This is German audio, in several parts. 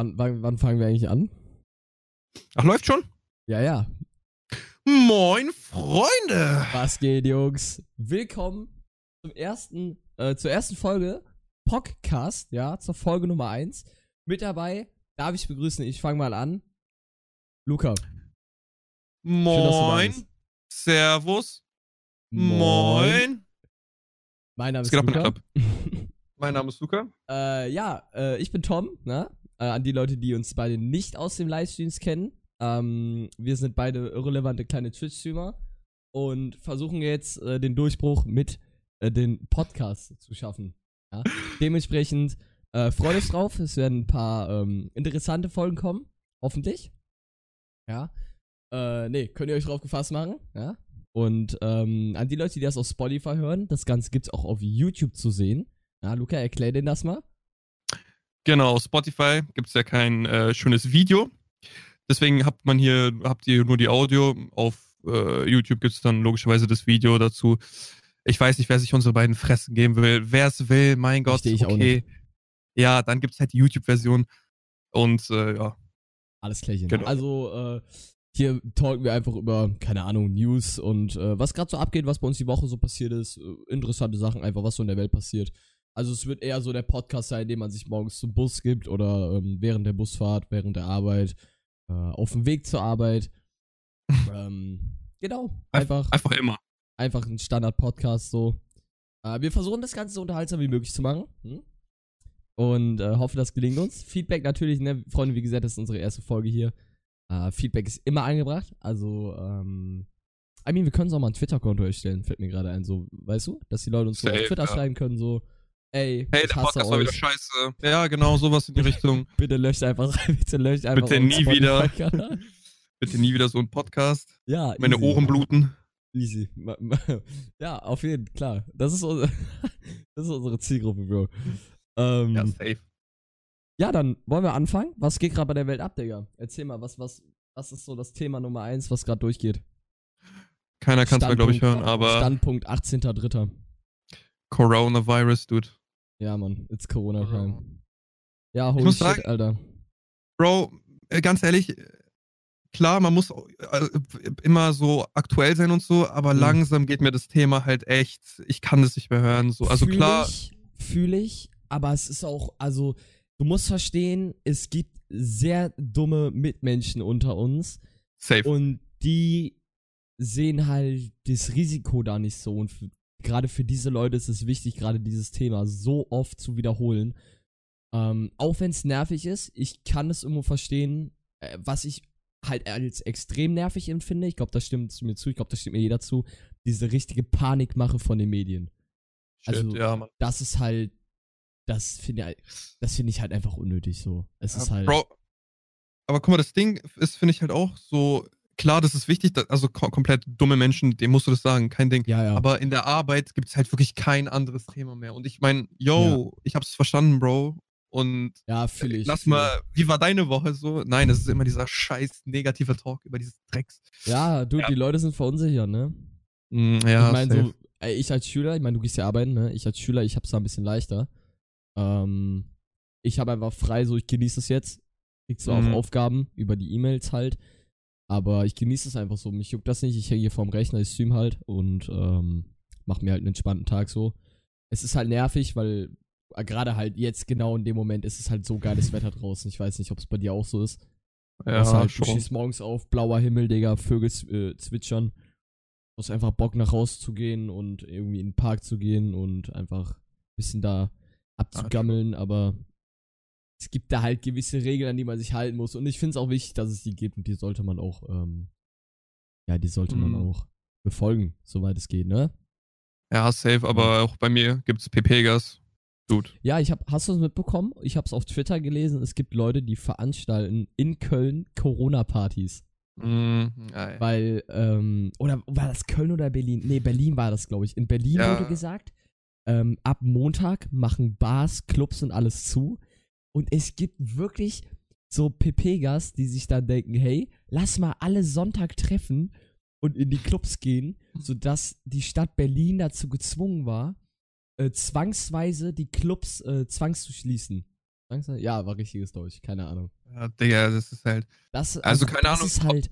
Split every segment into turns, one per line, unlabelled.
Wann, wann, wann fangen wir eigentlich an?
Ach, läuft schon?
Ja, ja.
Moin, Freunde!
Was geht, Jungs? Willkommen zum ersten, äh, zur ersten Folge Podcast, ja, zur Folge Nummer 1. Mit dabei darf ich begrüßen, ich fange mal an. Luca.
Moin. Servus. Moin.
Mein Name ist Luca.
Mein Name ist Luca.
Ja, äh, ich bin Tom, ne? Äh, an die Leute, die uns beide nicht aus dem Livestreams kennen. Ähm, wir sind beide irrelevante kleine Twitch-Streamer und versuchen jetzt äh, den Durchbruch mit äh, den Podcasts zu schaffen. Ja? Dementsprechend äh, freut euch drauf. Es werden ein paar ähm, interessante Folgen kommen. Hoffentlich. Ja. Äh, nee, könnt ihr euch drauf gefasst machen. Ja. Und ähm, an die Leute, die das auf Spotify hören, das Ganze gibt's auch auf YouTube zu sehen. Ja, Luca, erklär denen das mal.
Genau, auf Spotify gibt es ja kein äh, schönes Video. Deswegen habt man hier, habt ihr nur die Audio. Auf äh, YouTube gibt es dann logischerweise das Video dazu. Ich weiß nicht, wer sich unsere beiden Fressen geben will. Wer es will, mein Gott,
Versteh ich auch
okay. Ja, dann gibt es halt die YouTube-Version. Und äh, ja,
Alles klärchen.
Genau.
Also, äh, hier talken wir einfach über, keine Ahnung, News und äh, was gerade so abgeht, was bei uns die Woche so passiert ist. Äh, interessante Sachen, einfach was so in der Welt passiert. Also es wird eher so der Podcast sein, den man sich morgens zum Bus gibt oder ähm, während der Busfahrt, während der Arbeit, äh, auf dem Weg zur Arbeit. ähm, genau, einfach,
einfach immer.
einfach ein Standard-Podcast so. Äh, wir versuchen das Ganze so unterhaltsam wie möglich zu machen. Hm? Und äh, hoffe, das gelingt uns. Feedback natürlich, ne, Freunde, wie gesagt, das ist unsere erste Folge hier. Äh, Feedback ist immer angebracht. Also, ähm, I mean, wir können auch mal ein Twitter-Konto erstellen, fällt mir gerade ein, so, weißt du? Dass die Leute uns so auf
Safe,
Twitter
ja.
schreiben können, so, ey,
Hey, der Podcast war
euch.
wieder scheiße. Ja, genau, sowas in die Richtung.
Bitte löscht einfach, bitte löscht einfach
Bitte nie wieder. Bitte nie wieder so ein Podcast.
Ja,
Meine
easy.
Ohren bluten.
Easy. Ja, auf jeden Fall, klar. Das ist, unsere, das ist unsere Zielgruppe, Bro. Ähm,
Ja,
ja,
safe.
dann wollen wir anfangen. Was geht gerade bei der Welt ab, Digga? Erzähl mal, was, was, was ist so das Thema Nummer eins, was gerade durchgeht?
Keiner kann es mehr, glaube ich, hören, aber
Standpunkt 18.3.
Coronavirus, dude.
Ja, Mann, it's Corona
Bro.
Time. Ja, holy shit,
sagen-
Alter.
Bro, äh, ganz ehrlich, äh, klar, man muss äh, immer so aktuell sein und so, aber
Mhm.
langsam geht mir das Thema halt echt, ich kann das nicht mehr hören. So. Also
Fühl
klar,
Ich, Fühle ich, aber es ist auch, also, du musst verstehen, es gibt sehr dumme Mitmenschen unter uns.
safe.
Und die sehen halt das Risiko da nicht so. Und gerade für diese Leute ist es wichtig, gerade dieses Thema so oft zu wiederholen. Ähm, auch wenn es nervig ist, ich kann es irgendwo verstehen, äh, was ich halt als extrem nervig empfinde. Ich glaube, das stimmt mir zu, ich glaube, das stimmt mir jeder zu. Diese richtige Panikmache von den Medien.
Shit,
also-
ja.
Das ist halt, das finde das finde ich halt einfach unnötig so. Es ist
Ja,
halt.
Bro, aber guck mal, das Ding ist, finde ich halt auch so, klar, das ist wichtig, also ko komplett dumme Menschen, dem musst du das sagen, kein Ding.
ja, ja.
Aber in der Arbeit gibt es halt wirklich kein anderes Thema mehr. Und ich meine, yo, ich hab's verstanden, Bro. Und
ja, fühle ich.
lass
fühl
mal, wie war deine Woche so? Nein, es ist immer dieser scheiß negative Talk über dieses Drecks.
Ja, du,
Ja.
die Leute sind verunsichert, ne?
Mm, ja,
ich meine, so, ey, ich als Schüler, ich meine, du gehst ja arbeiten, ne? Ich als Schüler, ich hab's da ein bisschen leichter. Ähm, ich habe einfach frei, so, ich genieße es jetzt. Krieg so
Mhm.
auch Aufgaben über die E-Mails halt. Aber ich genieße es einfach so. Mich juckt das nicht. Ich hänge hier vorm Rechner, ich stream halt und ähm, mach mir halt einen entspannten Tag so. Es ist halt nervig, weil äh, gerade halt jetzt genau in dem Moment ist es halt so geiles Wetter draußen. Ich weiß nicht, ob es bei dir auch so ist. Du
ja,
halt, du
schon.
stehst morgens auf, blauer Himmel, Digga, Vögel äh, zwitschern. Du hast einfach Bock nach Hause zu gehen und irgendwie in den Park zu gehen und einfach ein bisschen da abzugammeln, aber es gibt da halt gewisse Regeln, an die man sich halten muss und ich finde es auch wichtig, dass es die gibt und die sollte man auch, ähm, ja, die sollte man
Mhm.
auch befolgen, soweit es geht, ne?
Ja, safe, aber auch bei mir gibt's PP-Gas. Dude.
Ja, ich hab, hast du es mitbekommen? Ich habe es auf Twitter gelesen, es gibt Leute, die veranstalten in Köln Corona-Partys.
Mm, ja.
Weil, ähm, oder war das Köln oder Berlin? Nee, Berlin war das, glaube ich. In Berlin
Ja.
wurde gesagt, ähm, ab Montag machen Bars, Clubs und alles zu. Und es gibt wirklich so PP-Gas, die sich dann denken, hey, lass mal alle Sonntag treffen und in die Clubs gehen, sodass die Stadt Berlin dazu gezwungen war, äh, zwangsweise die Clubs äh, zwangszuschließen. Ja, war richtiges Deutsch, keine Ahnung.
Ja, Digga, das ist halt.
Das,
Also, keine
das
Ahnung.
Ist halt,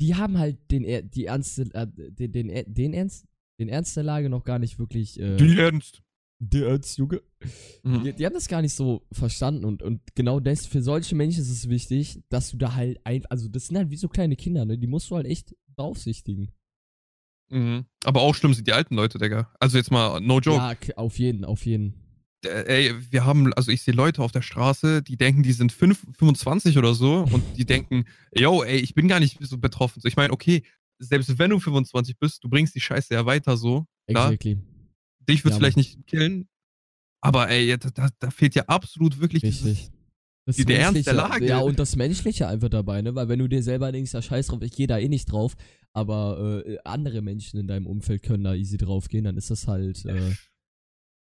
die haben halt den, die ernste, äh, den, den, den Ernst, den Ernst der Lage noch gar nicht wirklich. Äh,
Die Ernst.
Der Ernst, Junge.
Mhm.
Die, die haben das gar nicht so verstanden und, und genau das, für solche Menschen ist es wichtig, dass du da halt ein, also das sind halt wie so kleine Kinder, ne? Die musst du halt echt beaufsichtigen.
Mhm. Aber auch schlimm sind die alten Leute, Digga. Also jetzt mal, no joke.
Ja, auf jeden, auf jeden.
Äh, Ey, wir haben, also ich sehe Leute auf der Straße, die denken, die sind fünf, 25 oder so und die denken, yo, ey, ich bin gar nicht so betroffen. So, ich meine, okay, selbst wenn du 25 bist, du bringst die Scheiße ja weiter so.
Exactly.
Dich wird's
Ja,
vielleicht nicht killen, aber ey, da, da, fehlt ja absolut wirklich
Richtig. Das
die- der Ernst der Lage.
Ja, und das Menschliche einfach dabei, ne? Weil wenn du dir selber denkst, ja scheiß drauf, ich gehe da eh nicht drauf, aber äh, andere Menschen in deinem Umfeld können da easy drauf gehen, dann ist das halt äh,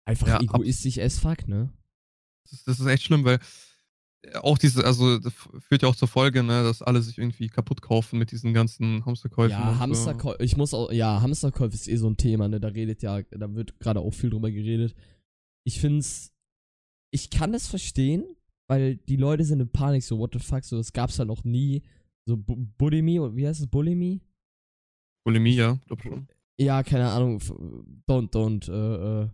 einfach
Ja,
egoistisch as fuck, ne?
Das, das ist echt schlimm, weil auch diese, also das führt ja auch zur Folge, ne, dass alle sich irgendwie kaputt kaufen mit diesen ganzen Hamsterkäufen.
Ja, Hamsterkäufe, ich muss auch, ja, Hamsterkäufe ist eh so ein Thema, ne? Da redet ja, da wird gerade auch viel drüber geredet. Ich find's, ich kann das verstehen, weil die Leute sind in Panik, so, what the fuck, so, das gab's halt noch nie. So, Bu- Bulimie, wie heißt es, Bulimie?
Bulimie, ja, glaub schon.
Ja, keine Ahnung, don't, don't, äh, äh.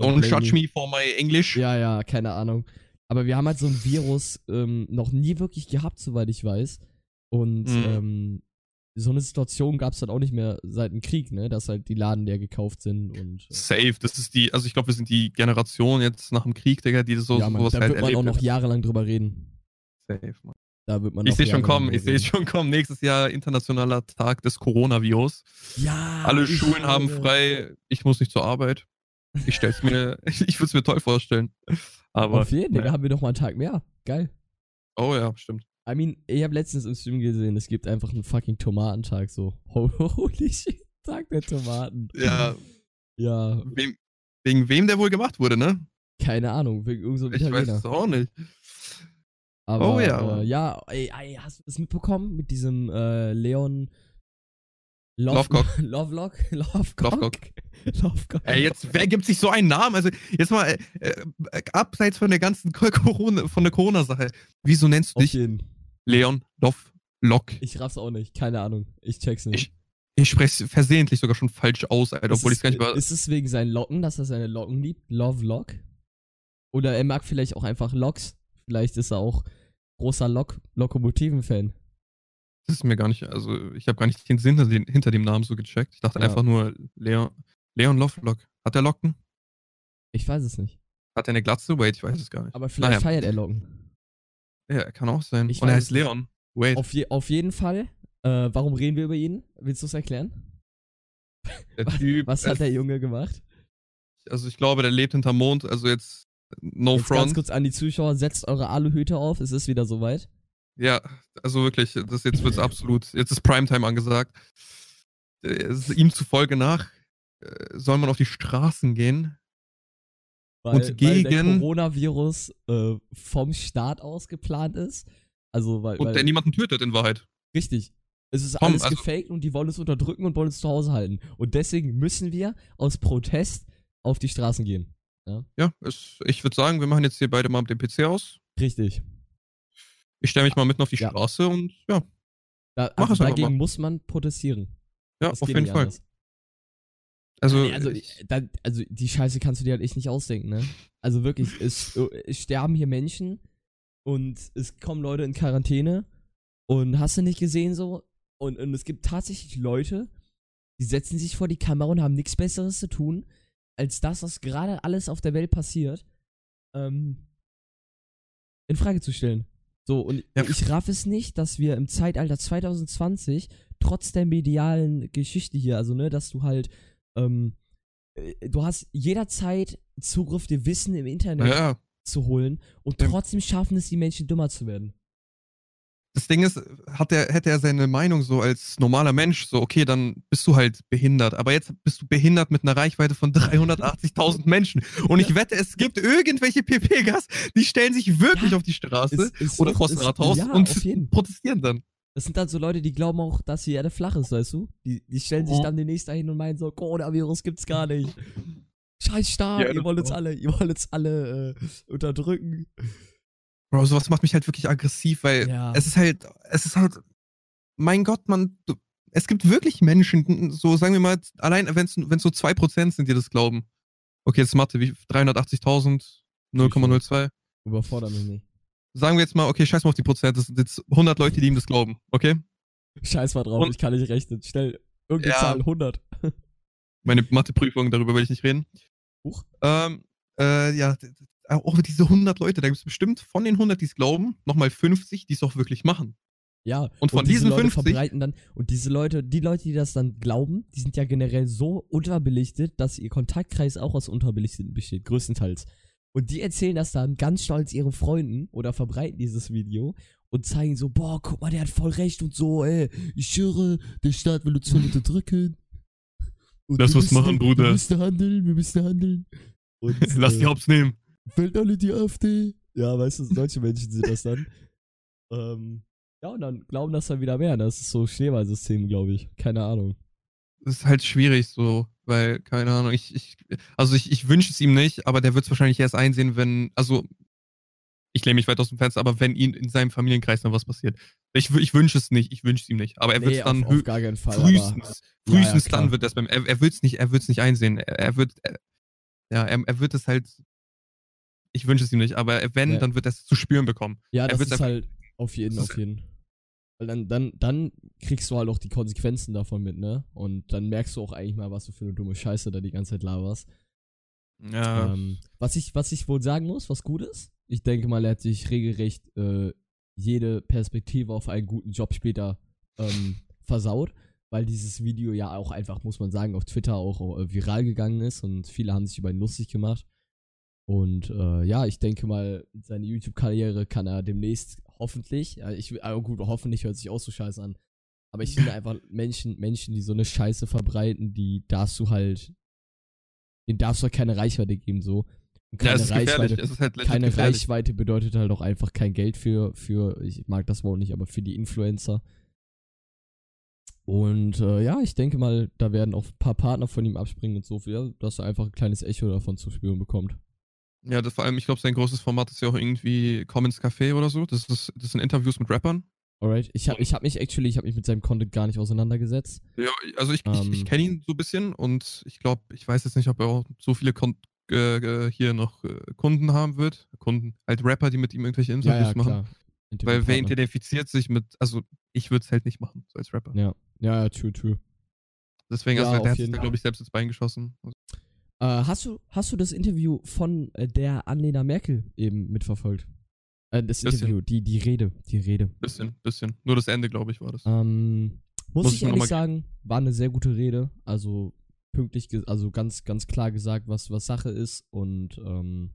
Don't
blame
judge me for my English.
Ja, ja, keine Ahnung. Aber wir haben halt so ein Virus ähm, noch nie wirklich gehabt, soweit ich weiß. Und
Mhm.
ähm, so eine Situation gab es halt auch nicht mehr seit dem Krieg, ne? Dass halt die Laden leer gekauft sind und. Äh,
Safe, das ist die, also ich glaube, wir sind die Generation jetzt nach dem Krieg, Digga, die so
ja, man,
sowas
da
halt
wird man
erlebt
auch noch jahrelang drüber reden.
Safe, Mann.
Da wird man
Ich sehe schon kommen, ich sehe schon kommen. Nächstes Jahr internationaler Tag des Coronavirus.
Ja.
Alle Schulen haben frei, ich muss nicht zur Arbeit. Ich stell's mir, ich, würde es mir toll vorstellen. Aber,
Auf jeden, Fall, haben wir doch mal einen Tag mehr. Geil.
oh ja, stimmt.
I mean, ich habe letztens im Stream gesehen, es gibt einfach einen fucking Tomatentag, so. Holy shit, Tag der Tomaten.
Ja,
Ja,
wem, wegen wem der wohl gemacht wurde, ne?
keine Ahnung, wegen irgend so
Ich weiß es auch nicht.
Aber,
Oh ja.
Äh, ja, ey, ey, hast du das mitbekommen mit diesem äh, Leon
Lovecock.
Lovelock? Lovecock?
Lovecock.
Lovecock.
Ey, jetzt, wer gibt sich so einen Namen? Also, jetzt mal, äh, äh, abseits von der ganzen Corona, von der Corona-Sache. Wieso nennst du
Auf
dich
jeden.
Leon Lov Lock?
Ich raff's auch nicht, keine Ahnung. Ich check's nicht.
Ich, ich spreche versehentlich sogar schon falsch aus, Alter, obwohl ich gar nicht war.
Ist es wegen seinen Locken, dass er seine Locken liebt? Love Lock? Oder er mag vielleicht auch einfach Loks? Vielleicht ist er auch großer Lok Lokomotiven-Fan.
Das ist mir gar nicht, also ich habe gar nicht den Sinn hinter, den, hinter dem Namen so gecheckt. Ich dachte
Ja.
einfach nur Leon, Leon Lovelock. Hat er Locken?
Ich weiß es nicht.
Hat er eine Glatze? Wait, ich weiß es gar nicht.
Aber vielleicht
Naja.
feiert er Locken.
Ja, kann auch sein.
Ich
Und er
weiß
heißt. Leon. Wait,
Auf, je, auf jeden Fall. Äh, warum reden wir über ihn? Willst du es erklären?
der Typ.
Was hat
ist-
der Junge gemacht?
Also ich glaube, der lebt hinterm Mond, also jetzt no
Jetzt ganz
front.
kurz an die Zuschauer, setzt eure Aluhüte auf, es ist wieder soweit.
Ja, also wirklich, das jetzt wird's absolut, jetzt ist Primetime angesagt. Es ist ihm zufolge nach äh, soll man auf die Straßen gehen.
Weil,
Und
weil der
gegen-
Coronavirus äh, vom Staat aus geplant ist. Also, weil,
Und
weil
der niemanden tötet in Wahrheit.
richtig. Es ist
Vom-
alles
also-
gefaked und die wollen uns unterdrücken und wollen uns zu Hause halten. Und deswegen müssen wir aus Protest auf die Straßen gehen.
Ja, es, ich würde sagen, wir machen jetzt hier beide mal den PC aus.
Richtig.
Ich stelle mich mal mitten auf die
Ja.
Straße und ja,
Da,
Mach
also
es
dagegen
mal.
muss man protestieren.
ja,
Das
auf jeden Fall.
anders.
Also,
Nee, also, da, also die Scheiße kannst du dir halt echt nicht ausdenken, ne? Also wirklich, es, es sterben hier Menschen und es kommen Leute in Quarantäne und hast du nicht gesehen so? Und, und es gibt tatsächlich Leute, die setzen sich vor die Kamera und haben nichts Besseres zu tun, als das, was gerade alles auf der Welt passiert, ähm, in Frage zu stellen. So, und
Ja.
ich raff es nicht, dass wir im Zeitalter 2020, trotz der medialen Geschichte hier, also ne, dass du halt, ähm, äh, du hast jederzeit Zugriff, dir Wissen im Internet
ja,
zu holen und trotzdem schaffen es die Menschen dümmer zu werden.
Das Ding ist, hat er, hätte er seine Meinung so als normaler Mensch, so, okay, dann bist du halt behindert. Aber jetzt bist du behindert mit einer Reichweite von 380.000 Menschen. Und ich wette, es gibt irgendwelche PPGs, die stellen sich wirklich
Ja,
auf die Straße
Ist- ist
oder
so-
vor das
ist-
Rathaus
ja,
und protestieren dann.
Das sind dann so Leute, die glauben auch, dass die Erde flach ist, weißt du? Die, die stellen sich
Mhm.
dann demnächst dahin und meinen so, Coronavirus gibt's gar nicht. Scheiß Staat,
Ja,
ihr wollt uns alle, ihr wollt uns alle äh, unterdrücken.
Bro, sowas macht mich halt wirklich aggressiv, weil
Ja.
es ist halt, es ist halt, mein Gott, man, du, es gibt wirklich Menschen, so sagen wir mal, allein wenn es so 2% sind, die das glauben. Okay, jetzt Mathe, wie 380.000, 0,02.
Überfordert mich nicht.
Sagen wir jetzt mal, okay, scheiß mal auf die Prozent, das sind jetzt 100 Leute, die ihm das glauben, okay?
Scheiß mal drauf,
Und-
ich kann nicht rechnen. Schnell, irgendeine
Ja.
Zahl, 100.
Meine Matheprüfung, darüber will ich nicht reden.
Huch.
Ähm, äh, ja, auch diese 100 Leute, da gibt es bestimmt von den 100, die es glauben, nochmal 50, die es auch wirklich machen.
Ja,
Und von
diese
diesen
Leute
50
verbreiten dann, und diese Leute, die Leute, die das dann glauben, die sind ja generell so unterbelichtet, dass ihr Kontaktkreis auch aus Unterbelichteten besteht, größtenteils. Und die erzählen das dann ganz stolz ihren Freunden oder verbreiten dieses Video und zeigen so, boah, guck mal, der hat voll recht und so, ey, ich schwöre, der Staat will uns voll unterdrücken. Und
Lass was machen, Bruder.
Wir müssen handeln, wir müssen handeln. Und,
Lass die
äh,
Hops nehmen.
Wählt alle die AfD. Ja, weißt du, solche Menschen sind das dann. Ähm, ja, und dann glauben das dann wieder mehr. Das ist so Schneeballsystem, glaube ich. Keine Ahnung.
Das ist halt schwierig so, weil, keine Ahnung, ich, ich also ich, ich wünsche es ihm nicht, aber der wird es wahrscheinlich erst einsehen, wenn, also ich lehne mich weit aus dem Fenster, aber wenn ihn in seinem Familienkreis dann was passiert. Ich, ich wünsche es nicht, ich wünsche es ihm nicht, aber er wird
Nee,
es dann
auf, auf gar keinen Fall.
frühestens,
Ja, ja,
frühestens dann wird das beim, er, er wird es nicht, er wird es nicht einsehen. Er, er wird, er, ja, er, er wird es halt, ich wünsche es ihm nicht, aber wenn,
Ja.
dann wird er es zu spüren bekommen.
Ja,
er
das ist halt auf jeden, auf jeden. Weil dann, dann, dann kriegst du halt auch die Konsequenzen davon mit, ne? Und dann merkst du auch eigentlich mal, was du für eine dumme Scheiße da die ganze Zeit laberst.
Ja,
Ähm, was, ich, was ich wohl sagen muss, was gut ist, ich denke mal, er hat sich regelrecht äh, jede Perspektive auf einen guten Job später ähm, versaut, weil dieses Video ja auch einfach, muss man sagen, auf Twitter auch äh, viral gegangen ist und viele haben sich über ihn lustig gemacht. Und äh, ja, ich denke mal, seine YouTube-Karriere kann er demnächst hoffentlich, ja, ich, äh, gut, hoffentlich hört sich auch so scheiße an, aber ich finde einfach Menschen, Menschen, die so eine Scheiße verbreiten, die darfst du halt, denen darfst du halt keine Reichweite geben, so. Und
ja,
keine
gefährlich,
Reichweite,
halt
keine
gefährlich.
Reichweite bedeutet halt auch einfach kein Geld für, für, ich mag das Wort nicht, aber für die Influencer. Und äh, ja, ich denke mal, da werden auch ein paar Partner von ihm abspringen und so, ja, dass er einfach ein kleines Echo davon zu spüren bekommt.
Ja, das vor allem, ich glaube, sein großes Format ist ja auch irgendwie Commons Café oder so. Das, ist, das sind Interviews mit Rappern.
Alright, ich habe ich hab mich actually, ich habe mich mit seinem Content gar nicht auseinandergesetzt.
Ja, also ich, ich,
Ähm.
ich kenne ihn so ein bisschen und ich glaube, ich weiß jetzt nicht, ob er auch so viele Kon äh, äh, hier noch äh, Kunden haben wird. Kunden, halt Rapper, die mit ihm irgendwelche
Ja,
Interviews
ja,
machen.
klar.
Weil wer identifiziert sich mit, also ich würde es halt nicht machen, so als Rapper.
Ja, ja, ja, true, true.
Deswegen,
Ja,
also der hat sich da, glaube ich, selbst ins Bein geschossen. Also,
Äh, hast, du, hast du das Interview von äh, der Annalena Merkel eben mitverfolgt? Äh, das
Bisschen.
Interview, die, die Rede, die Rede.
bisschen, bisschen. Nur das Ende, glaube ich, war das.
Ähm, muss,
Muss
ich ehrlich sagen, war eine sehr gute Rede. Also pünktlich, also ganz, ganz klar gesagt, was, was Sache ist und ähm,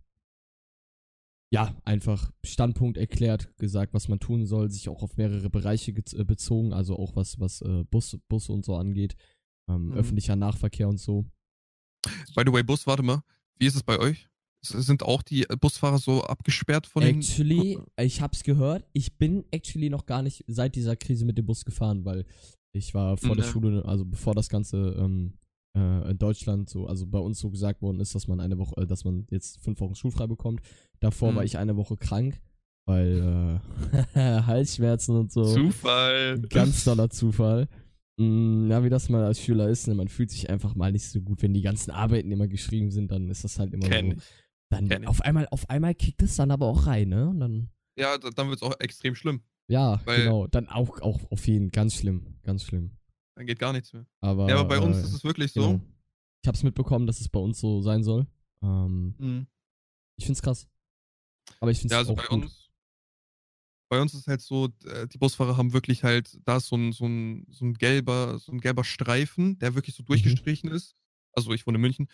ja, einfach Standpunkt erklärt, gesagt, was man tun soll, sich auch auf mehrere Bereiche äh, bezogen, also auch was, was äh, Bus, Busse und so angeht, ähm,
Mhm.
öffentlicher Nahverkehr und so.
By the way, Bus, warte mal. Wie ist es bei euch? Sind auch die Busfahrer so abgesperrt von den.
Actually, ich hab's gehört. Ich bin actually noch gar nicht seit dieser Krise mit dem Bus gefahren, weil ich war vor der
Ja.
Schule, also bevor das Ganze ähm, äh, in Deutschland so, also bei uns so gesagt worden ist, dass man eine Woche, äh, dass man jetzt fünf Wochen schulfrei bekommt. Davor
Mhm.
war ich eine Woche krank, weil äh, Halsschmerzen und so.
Zufall.
Ganz toller Zufall. Mm, Ja, wie das mal als Schüler ist, ne? man fühlt sich einfach mal nicht so gut, wenn die ganzen Arbeiten immer geschrieben sind, dann ist das halt immer
Kenn
so.
ich.
Dann
kenn
auf einmal, auf einmal kickt es dann aber auch rein, ne? Und dann
Ja, da- dann wird es auch extrem schlimm.
ja,
Weil-
genau. Dann auch, auch auf jeden ganz schlimm, ganz schlimm.
Dann geht gar nichts mehr.
Aber,
ja, aber bei uns
äh,
ist es wirklich so.
genau. Ich hab's mitbekommen, dass es bei uns so sein soll. Ähm,
Mhm.
ich find's krass. Aber ich find's
Ja, also
auch
bei
gut.
uns. Bei uns ist halt so, äh, die Busfahrer haben wirklich halt, da ist so ein, so ein, so ein gelber, so ein gelber Streifen, der wirklich so durchgestrichen ist. Also ich wohne in München.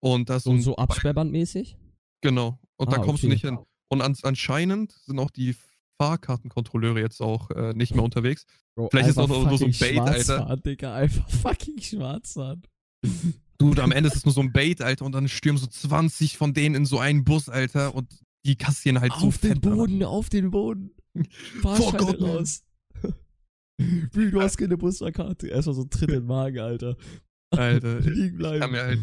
Und da ist so
So,
ein
so absperrbandmäßig?
Genau. Und da
Ah,
kommst du
okay.
nicht hin. Und ans anscheinend sind auch die Fahrkartenkontrolleure jetzt auch äh, nicht mehr unterwegs.
Bro,
Vielleicht ist auch nur so ein Bait, Alter.
Digga. Einfach fucking Schwarzfahren.
Dude, am Ende ist es nur so ein Bait, Alter, und dann stürmen so 20 von denen in so einen Bus, Alter, und die kassieren halt so
auf den
fett. Alter.
Boden, auf den Boden. Fahrscheine
Gott,
raus. Wie, du hast keine Busfahrkarte. Erstmal so ein Tritt in den Magen, Alter.
Alter,
Liegen
ich
bleiben.
kann mir halt,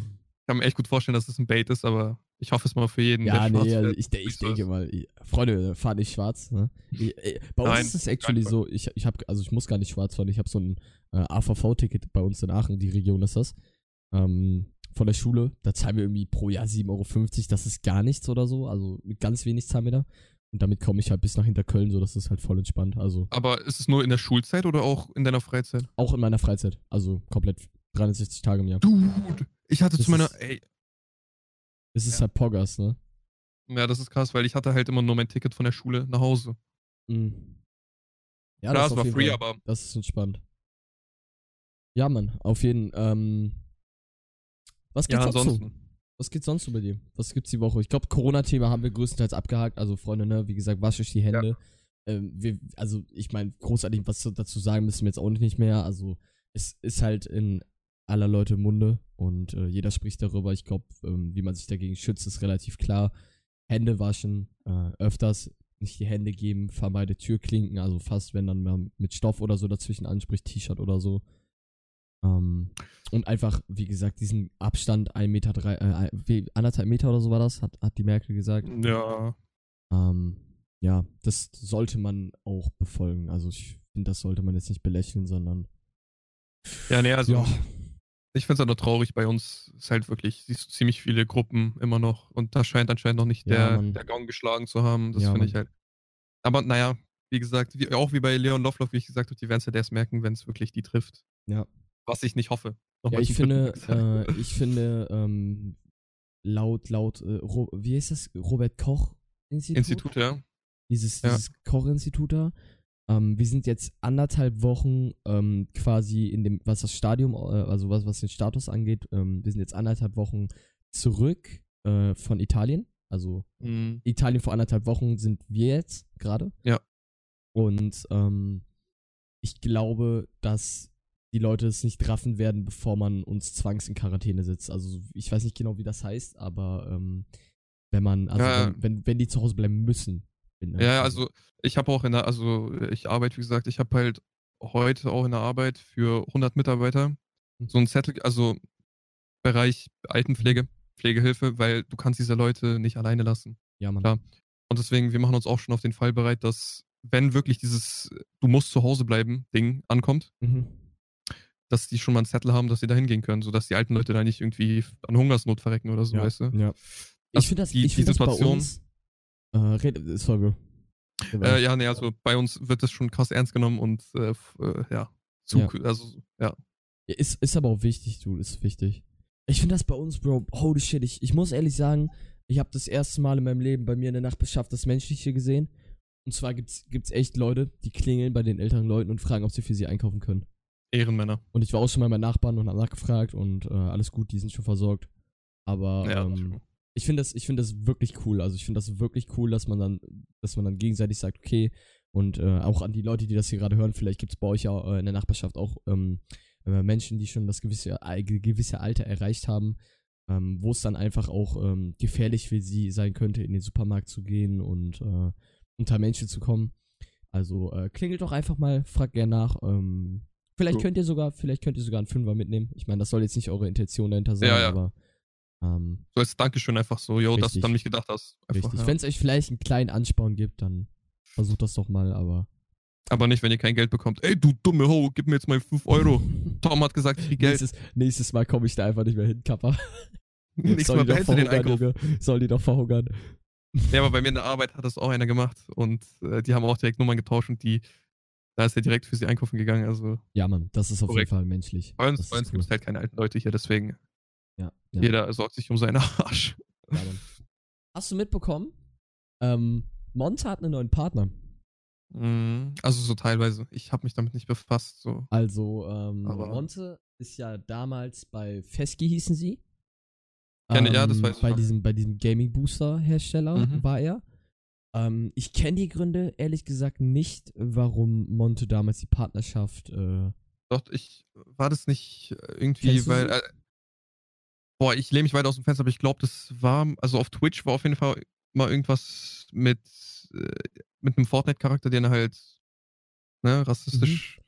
kann mir echt gut vorstellen, dass es ein Bait ist, aber ich hoffe es mal für jeden.
Ja, nee, also ich, ich denke mal, ich, Freunde, fahr nicht schwarz. Ne? Ich, äh, bei uns
Nein,
ist es actually so, ich, ich habe, also ich muss gar nicht schwarz fahren, ich habe so ein äh, AVV-Ticket bei uns in Aachen, die Region ist das, ähm, von der Schule. Da zahlen wir irgendwie pro Jahr 7,50 Euro, das ist gar nichts oder so, also ganz wenig zahlen wir da. Und damit komme ich halt bis nach Hinterköln, so das ist halt voll entspannt. Also
Aber ist es nur in der Schulzeit oder auch in deiner Freizeit?
auch in meiner Freizeit, also komplett 360 Tage im Jahr.
Dude, ich hatte
Das
zu meiner,
ist-
ey,
Es ist
Ja.
halt Poggers, ne?
ja, das ist krass, weil ich hatte halt immer nur mein Ticket von der Schule nach Hause.
Mhm. Ja,
Klar, es
auf
war free,
Fall-
aber
Das ist entspannt. Ja, Mann, auf jeden Ähm, was geht
ja,
sonst so? Was geht sonst so bei dir? Was gibt's die Woche? Ich glaube, Corona-Thema haben wir größtenteils abgehakt. Also, Freunde, ne, wie gesagt, wascht euch die Hände. Ähm, wir, also, ich meine, großartig was zu- dazu sagen müssen wir jetzt auch nicht mehr. Also, es ist halt in aller Leute Munde und äh, jeder spricht darüber. Ich glaube, ähm, wie man sich dagegen schützt, ist relativ klar. Hände waschen, äh, öfters nicht die Hände geben, vermeide Türklinken, also fast, wenn dann mal mit Stoff oder so dazwischen anspricht, T-Shirt oder so. Ähm, und einfach, wie gesagt, diesen Abstand, ein Meter, drei, äh, anderthalb Meter oder so war das, hat, hat die Merkel gesagt.
Ja,
Ähm, ja, das sollte man auch befolgen. Also ich finde, das sollte man jetzt nicht belächeln, sondern
ja, nee, also
ja,
ich finde es auch nur traurig, bei uns ist halt wirklich, siehst du ziemlich viele Gruppen immer noch und da scheint anscheinend noch nicht
Ja,
der, der Gong geschlagen zu haben. Das
Ja,
finde ich halt. Aber naja, wie gesagt, wie, auch wie bei Leon Lovelock, wie ich gesagt habe, die werden es halt erst merken, wenn es wirklich die trifft.
Ja.
Was ich nicht hoffe.
ja ich finde, äh, ich finde, ähm, laut, laut, äh, wie heißt das? Robert Koch Institut?
Institut, ja.
Dieses,
Ja.
dieses Koch-Institut da. Ähm, wir sind jetzt anderthalb Wochen ähm, quasi in dem, was das Stadium, äh, also was, was den Status angeht, ähm, wir sind jetzt anderthalb Wochen zurück äh, von Italien. Also
Mhm.
Italien vor anderthalb Wochen sind wir jetzt gerade.
Ja.
Und ähm, ich glaube, dass die Leute es nicht raffen werden, bevor man uns zwangs in Quarantäne setzt. Also ich weiß nicht genau, wie das heißt, aber ähm, wenn man, also
Ja,
wenn, wenn, wenn die zu Hause bleiben müssen.
Ja, also ich habe auch in der, also ich arbeite, wie gesagt, ich habe halt heute auch in der Arbeit für 100 Mitarbeiter
Mhm.
so einen Zettel, also Bereich Altenpflege, Pflegehilfe, weil du kannst diese Leute nicht alleine lassen.
Ja, Mann.
klar. Und deswegen, wir machen uns auch schon auf den Fall bereit, dass wenn wirklich dieses Du musst zu Hause bleiben Ding ankommt,
Mhm.
Dass die schon mal einen Zettel haben, dass sie da hingehen können, sodass die alten Leute da nicht irgendwie an Hungersnot verrecken oder so,
ja,
weißt du?
ja.
Also
Ich finde das,
die-
ich
die
find das bei
Situation-
uns. Äh, red, sorry.
Äh, ja, nee, also bei uns wird das schon krass ernst genommen und äh, äh, ja, zu,
Ja.
also ja.
Ja, Ist, ist aber auch wichtig, du, ist wichtig. Ich finde das bei uns, Bro, holy shit, ich, ich muss ehrlich sagen, ich habe das erste Mal in meinem Leben bei mir in der Nachbarschaft das Menschliche gesehen. Und zwar gibt's, gibt's echt Leute, die klingeln bei den älteren Leuten und fragen, ob sie für sie einkaufen können.
Ehrenmänner.
Und ich war auch schon mal bei Nachbarn und habe nachgefragt und äh, alles gut, die sind schon versorgt. Aber
Ja,
ähm, ich finde das, ich finde das wirklich cool. Also ich finde das wirklich cool, dass man dann, dass man dann gegenseitig sagt, okay, und äh, auch an die Leute, die das hier gerade hören, vielleicht gibt es bei euch ja äh, in der Nachbarschaft auch ähm, äh, Menschen, die schon das gewisse, äh, gewisse Alter erreicht haben, ähm, wo es dann einfach auch ähm, gefährlich für sie sein könnte, in den Supermarkt zu gehen und äh, unter Menschen zu kommen. Also klingelt doch einfach mal, fragt gerne nach. Ähm, vielleicht
So.
könnt ihr sogar, vielleicht könnt ihr sogar einen Fünfer mitnehmen. Ich meine, das soll jetzt nicht eure Intention dahinter sein,
Ja, ja.
aber ähm,
So als Dankeschön einfach so, yo, dass du an mich gedacht hast. Einfach,
Richtig.
ja.
Wenn es euch vielleicht einen kleinen Ansporn gibt, dann versucht das doch mal, aber.
Aber nicht, wenn ihr kein Geld bekommt. Ey, du dumme Ho, gib mir jetzt mal 5 Euro. Tom hat gesagt, ich krieg Geld.
nächstes, nächstes Mal komme ich da einfach nicht mehr hin, Kappa.
Nächstes Mal behältst du den Einkauf.
Junge. Soll die doch verhungern.
Ja, aber bei mir in der Arbeit hat das auch einer gemacht und äh, die haben auch direkt Nummern getauscht und die, da ist er direkt für sie einkaufen gegangen. Also
Ja, Mann, das ist auf
Korrekt.
jeden Fall menschlich.
bei uns, bei uns
ist
gibt
cool.
es halt keine alten Leute hier, deswegen
Ja, ja,
jeder sorgt sich um seinen Arsch.
ja, Mann. Hast du mitbekommen? Ähm, Monte hat einen neuen Partner.
Mhm. Also so teilweise. Ich habe mich damit nicht befasst. So.
Also, ähm,
Aber-
Monte ist ja damals bei Fesky hießen sie. Ähm,
ja, das weiß ich
bei
noch.
diesem, bei diesem Gaming-Booster-Hersteller
Mhm.
war er. Ähm, ich kenne die Gründe, ehrlich gesagt, nicht, warum Monte damals die Partnerschaft. Äh,
Doch, ich war das nicht äh, irgendwie, weil. Äh, boah, ich lehne mich weit aus dem Fenster, aber ich glaube, das war. Also auf Twitch war auf jeden Fall mal irgendwas mit, äh, mit einem Fortnite-Charakter, den er halt ne, rassistisch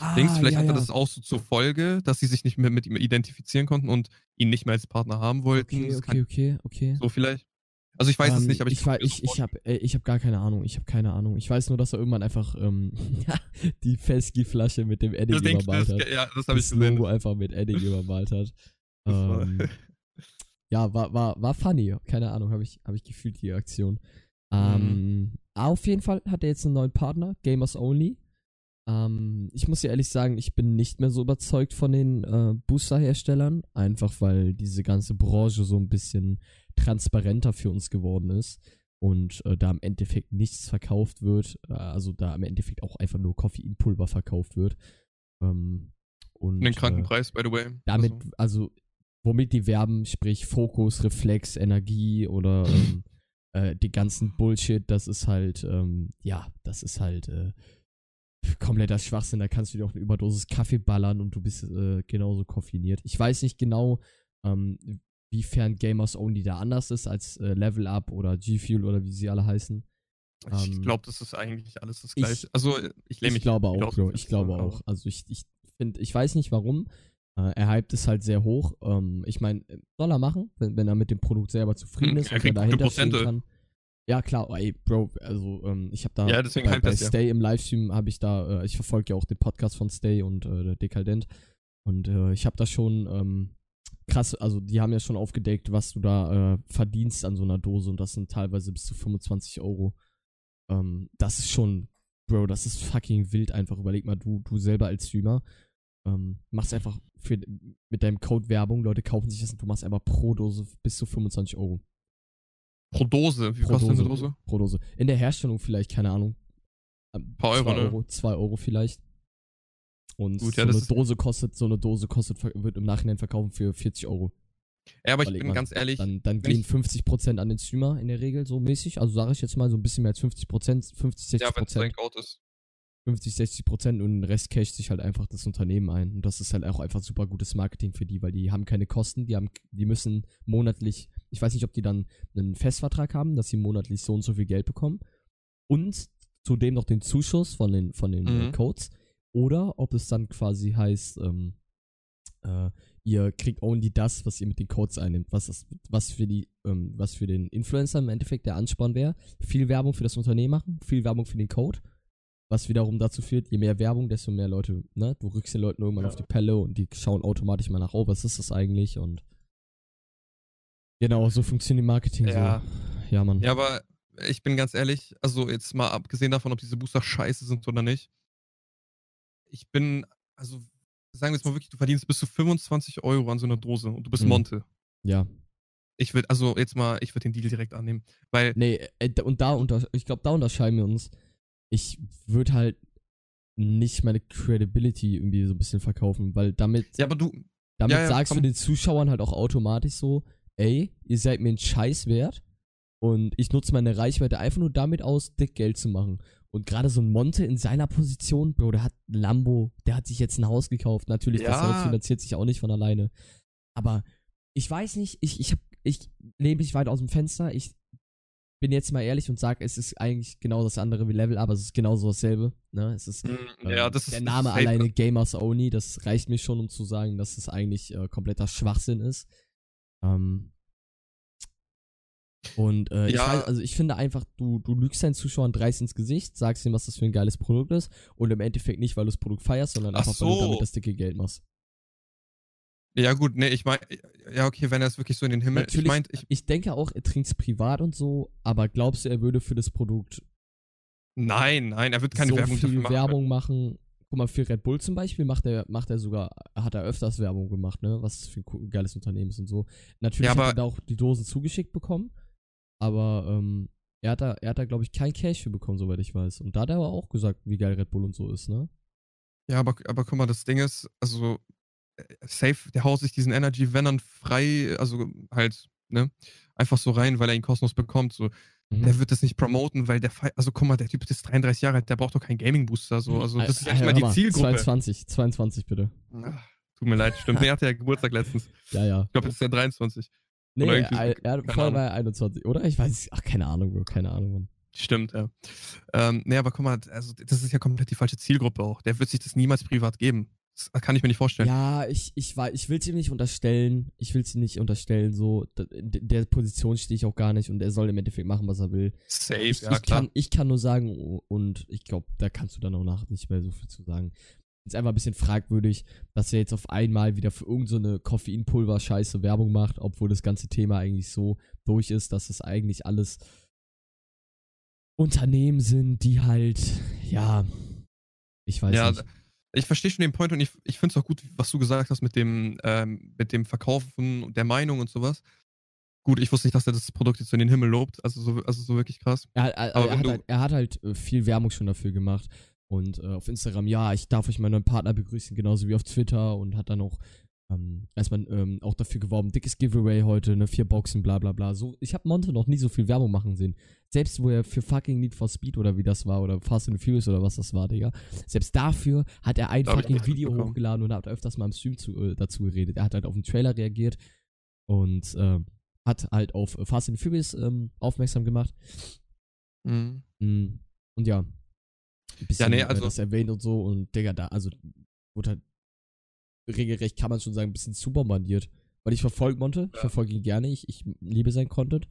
ah, Dings. Vielleicht ja, hatte ja. das auch so zur Folge, dass sie sich nicht mehr mit ihm identifizieren konnten und ihn nicht mehr als Partner haben wollten.
Okay, okay, okay, okay.
So vielleicht. Also ich weiß um, es ähm, nicht, aber
ich ich, ich, ich habe ich hab gar keine Ahnung. Ich habe keine Ahnung. Ich weiß nur, dass er irgendwann einfach ähm, die Fesky-Flasche mit dem Edding übermalt hat.
Ja, das habe ich gesehen.
Logo einfach mit Edding übermalt hat. Ähm, ja, war, war, war funny. Keine Ahnung, habe ich, hab ich gefühlt die Aktion. Ähm, mhm. Auf jeden Fall hat er jetzt einen neuen Partner, Gamers Only. Ähm, ich muss ja ehrlich sagen, ich bin nicht mehr so überzeugt von den äh, Booster-Herstellern, einfach weil diese ganze Branche so ein bisschen transparenter für uns geworden ist und äh, da im Endeffekt nichts verkauft wird, äh, also da im Endeffekt auch einfach nur Koffeinpulver verkauft wird. Ähm, und,
den Krankenpreis, by the way.
Damit, also. also, womit die werben, sprich Fokus, Reflex, Energie oder ähm, äh, die ganzen Bullshit, das ist halt, ähm, ja, das ist halt äh, kompletter Schwachsinn. Da kannst du dir auch eine Überdosis Kaffee ballern und du bist äh, genauso koffiniert. Ich weiß nicht genau, ähm, wiefern Gamers Only da anders ist als äh, Level Up oder G-Fuel oder wie sie alle heißen.
Ich ähm, glaube, das ist eigentlich alles das gleiche. also ich lehne mich.
Ich glaube auch, Bro, ich glaube auch. Also ich, ich finde, ich weiß nicht warum. Äh, er hypt es halt sehr hoch. Ähm, ich meine, soll er machen, wenn, wenn er mit dem Produkt selber zufrieden hm, ist und er dahinter stehen kann. Ja, klar, ey, Bro, also ähm, ich habe da
ja,
bei, bei
das,
Stay ja. im Livestream habe ich da, äh, ich verfolge ja auch den Podcast von Stay und äh, Dekadent und äh, ich habe da schon ähm, krass, also die haben ja schon aufgedeckt, was du da äh, verdienst an so einer Dose und das sind teilweise bis zu 25 Euro. Ähm, das ist schon, Bro, das ist fucking wild einfach. Überleg mal, du, du selber als Streamer ähm, machst einfach für, mit deinem Code Werbung, Leute kaufen sich das und du machst einfach pro Dose bis zu 25 Euro.
Pro Dose? Wie pro kostet Dose, eine Dose?
Pro Dose. In der Herstellung vielleicht, keine Ahnung.
Ein ähm, paar Euro,
zwei Euro, ne? zwei Euro vielleicht. Und Gut, so ja, eine Dose kostet, so eine Dose kostet, wird im Nachhinein verkaufen für 40 Euro.
Ja, aber ich bin ganz ehrlich.
Dann, dann gehen 50% an den Streamer in der Regel so mäßig. Also sage ich jetzt mal so ein bisschen mehr als 50%, 50, 60%. Ja, wenn es Code ist. 50, 60 Prozent und den Rest casht sich halt einfach das Unternehmen ein. Und das ist halt auch einfach super gutes Marketing für die, weil die haben keine Kosten, die haben, die müssen monatlich, ich weiß nicht, ob die dann einen Festvertrag haben, dass sie monatlich so und so viel Geld bekommen. Und zudem noch den Zuschuss von den, von den äh, mhm. Codes. Oder ob es dann quasi heißt, ähm, äh, ihr kriegt only das, was ihr mit den Codes einnimmt, was, das, was für die, ähm, was für den Influencer im Endeffekt der Ansporn wäre. Viel Werbung für das Unternehmen machen, viel Werbung für den Code was wiederum dazu führt, je mehr Werbung, desto mehr Leute, ne? Du rückst den Leuten irgendwann ja. auf die Pelle und die schauen automatisch mal nach, oh, was ist das eigentlich? Und genau, so funktioniert Marketing
ja.
so. Ja, Mann.
Ja, aber ich bin ganz ehrlich, also jetzt mal abgesehen davon, ob diese Booster scheiße sind oder nicht. Ich bin, also sagen wir jetzt mal wirklich, du verdienst bis zu 25 Euro an so einer Dose und du bist mhm. Monte.
Ja.
Ich würde, also jetzt mal, ich würde den Deal direkt annehmen, weil.
Nee, äh, und da unter, ich glaube, da unterscheiden wir uns ich würde halt nicht meine Credibility irgendwie so ein bisschen verkaufen, weil damit,
ja, aber du,
damit ja, ja, sagst komm. du den Zuschauern halt auch automatisch so, ey, ihr seid mir ein Scheiß wert und ich nutze meine Reichweite einfach nur damit aus, dick Geld zu machen. Und gerade so ein Monte in seiner Position, Bro, der hat ein Lambo, der hat sich jetzt ein Haus gekauft. Natürlich, ja. das Haus finanziert sich auch nicht von alleine. Aber ich weiß nicht, ich, ich, hab, ich lehne mich weit aus dem Fenster. Ich bin jetzt mal ehrlich und sage, es ist eigentlich genau das andere wie Level also es ist genauso dasselbe. Ne? Es ist,
mm, ja,
ähm,
das
der Name ist alleine Gamers Only, das reicht mir schon, um zu sagen, dass es eigentlich äh, kompletter Schwachsinn ist. Ähm, und äh, ja. ich weiß, also ich finde einfach, du, du lügst deinen Zuschauern dreist ins Gesicht, sagst ihnen, was das für ein geiles Produkt ist und im Endeffekt nicht, weil du das Produkt feierst, sondern einfach, so. weil du damit das dicke Geld machst.
Ja, gut, nee, ich meine, ja, okay, wenn er es wirklich so in den Himmel.
Natürlich, ich, mein, ich, ich denke auch, er trinkt es privat und so, aber glaubst du, er würde für das Produkt.
Nein, nein, er wird keine
so
Werbung
viel machen. Werbung machen. Guck mal, für Red Bull zum Beispiel macht er, macht er sogar, hat er öfters Werbung gemacht, ne? Was für ein geiles Unternehmen ist und so. Natürlich ja, hat er da auch die Dosen zugeschickt bekommen, aber ähm, er hat da, er hat da, glaube ich, kein Cash für bekommen, soweit ich weiß. Und da hat er aber auch gesagt, wie geil Red Bull und so ist, ne?
Ja, aber, aber guck mal, das Ding ist, also safe, der haut sich diesen Energy Venom frei, also halt, ne, einfach so rein, weil er ihn kostenlos bekommt. So. Mhm. Der wird das nicht promoten, weil der, also guck mal, der Typ ist 33 Jahre alt, der braucht doch keinen Gaming Booster. So. Also das ist echt mal die Zielgruppe.
22, 22 bitte.
Ach, tut mir leid, stimmt. Der hatte ja Geburtstag letztens.
Ja, ja.
Ich glaube, jetzt ist er 23.
Nee, er, er, vorher war er 21, oder? Ich weiß, ach, keine Ahnung, Bro, keine Ahnung, Mann.
Stimmt, ja. Ähm, nee, aber guck mal, also das ist ja komplett die falsche Zielgruppe auch. Der wird sich das niemals privat geben. Das kann ich mir nicht vorstellen.
Ja, ich, ich, ich will es ihm nicht unterstellen. Ich will es ihm nicht unterstellen. So, in der Position stehe ich auch gar nicht und er soll im Endeffekt machen, was er will.
Safe,
ich,
ja,
ich
klar.
Kann, ich kann nur sagen, und ich glaube, da kannst du dann auch nach nicht mehr so viel zu sagen. Ist einfach ein bisschen fragwürdig, dass er jetzt auf einmal wieder für irgendeine so Koffeinpulver-Scheiße Werbung macht, obwohl das ganze Thema eigentlich so durch ist, dass es eigentlich alles Unternehmen sind, die halt, ja, ich weiß
ja,
nicht.
Ich verstehe schon den Point und ich, ich finde es auch gut, was du gesagt hast mit dem, ähm, mit dem Verkaufen der Meinung und sowas. Gut, ich wusste nicht, dass er das Produkt jetzt in den Himmel lobt. Also so, also so wirklich krass.
Er, er, er, hat, halt, er hat halt äh, viel Werbung schon dafür gemacht. Und äh, auf Instagram, ja, ich darf euch meinen neuen Partner begrüßen, genauso wie auf Twitter und hat dann auch ähm, erstmal ähm, auch dafür geworben, dickes Giveaway heute, ne, vier Boxen, bla bla bla. So, ich habe Monte noch nie so viel Werbung machen sehen. Selbst wo er für fucking Need for Speed oder wie das war, oder Fast and Furious oder was das war, Digga. Selbst dafür hat er ein fucking Video
mitbekommen.
hochgeladen und hat öfters mal im Stream zu, äh, dazu geredet. Er hat halt auf den Trailer reagiert und äh, hat halt auf Fast and Furious ähm, aufmerksam gemacht.
Mhm.
Mm, Und ja. Ein bisschen,
Ja, nee, also-
das erwähnt und so und Digga, da, also wurde halt regelrecht, kann man schon sagen, ein bisschen zu bombardiert. Weil ich verfolge Monte, ich
Ja.
verfolge ihn gerne, ich, ich liebe sein Content.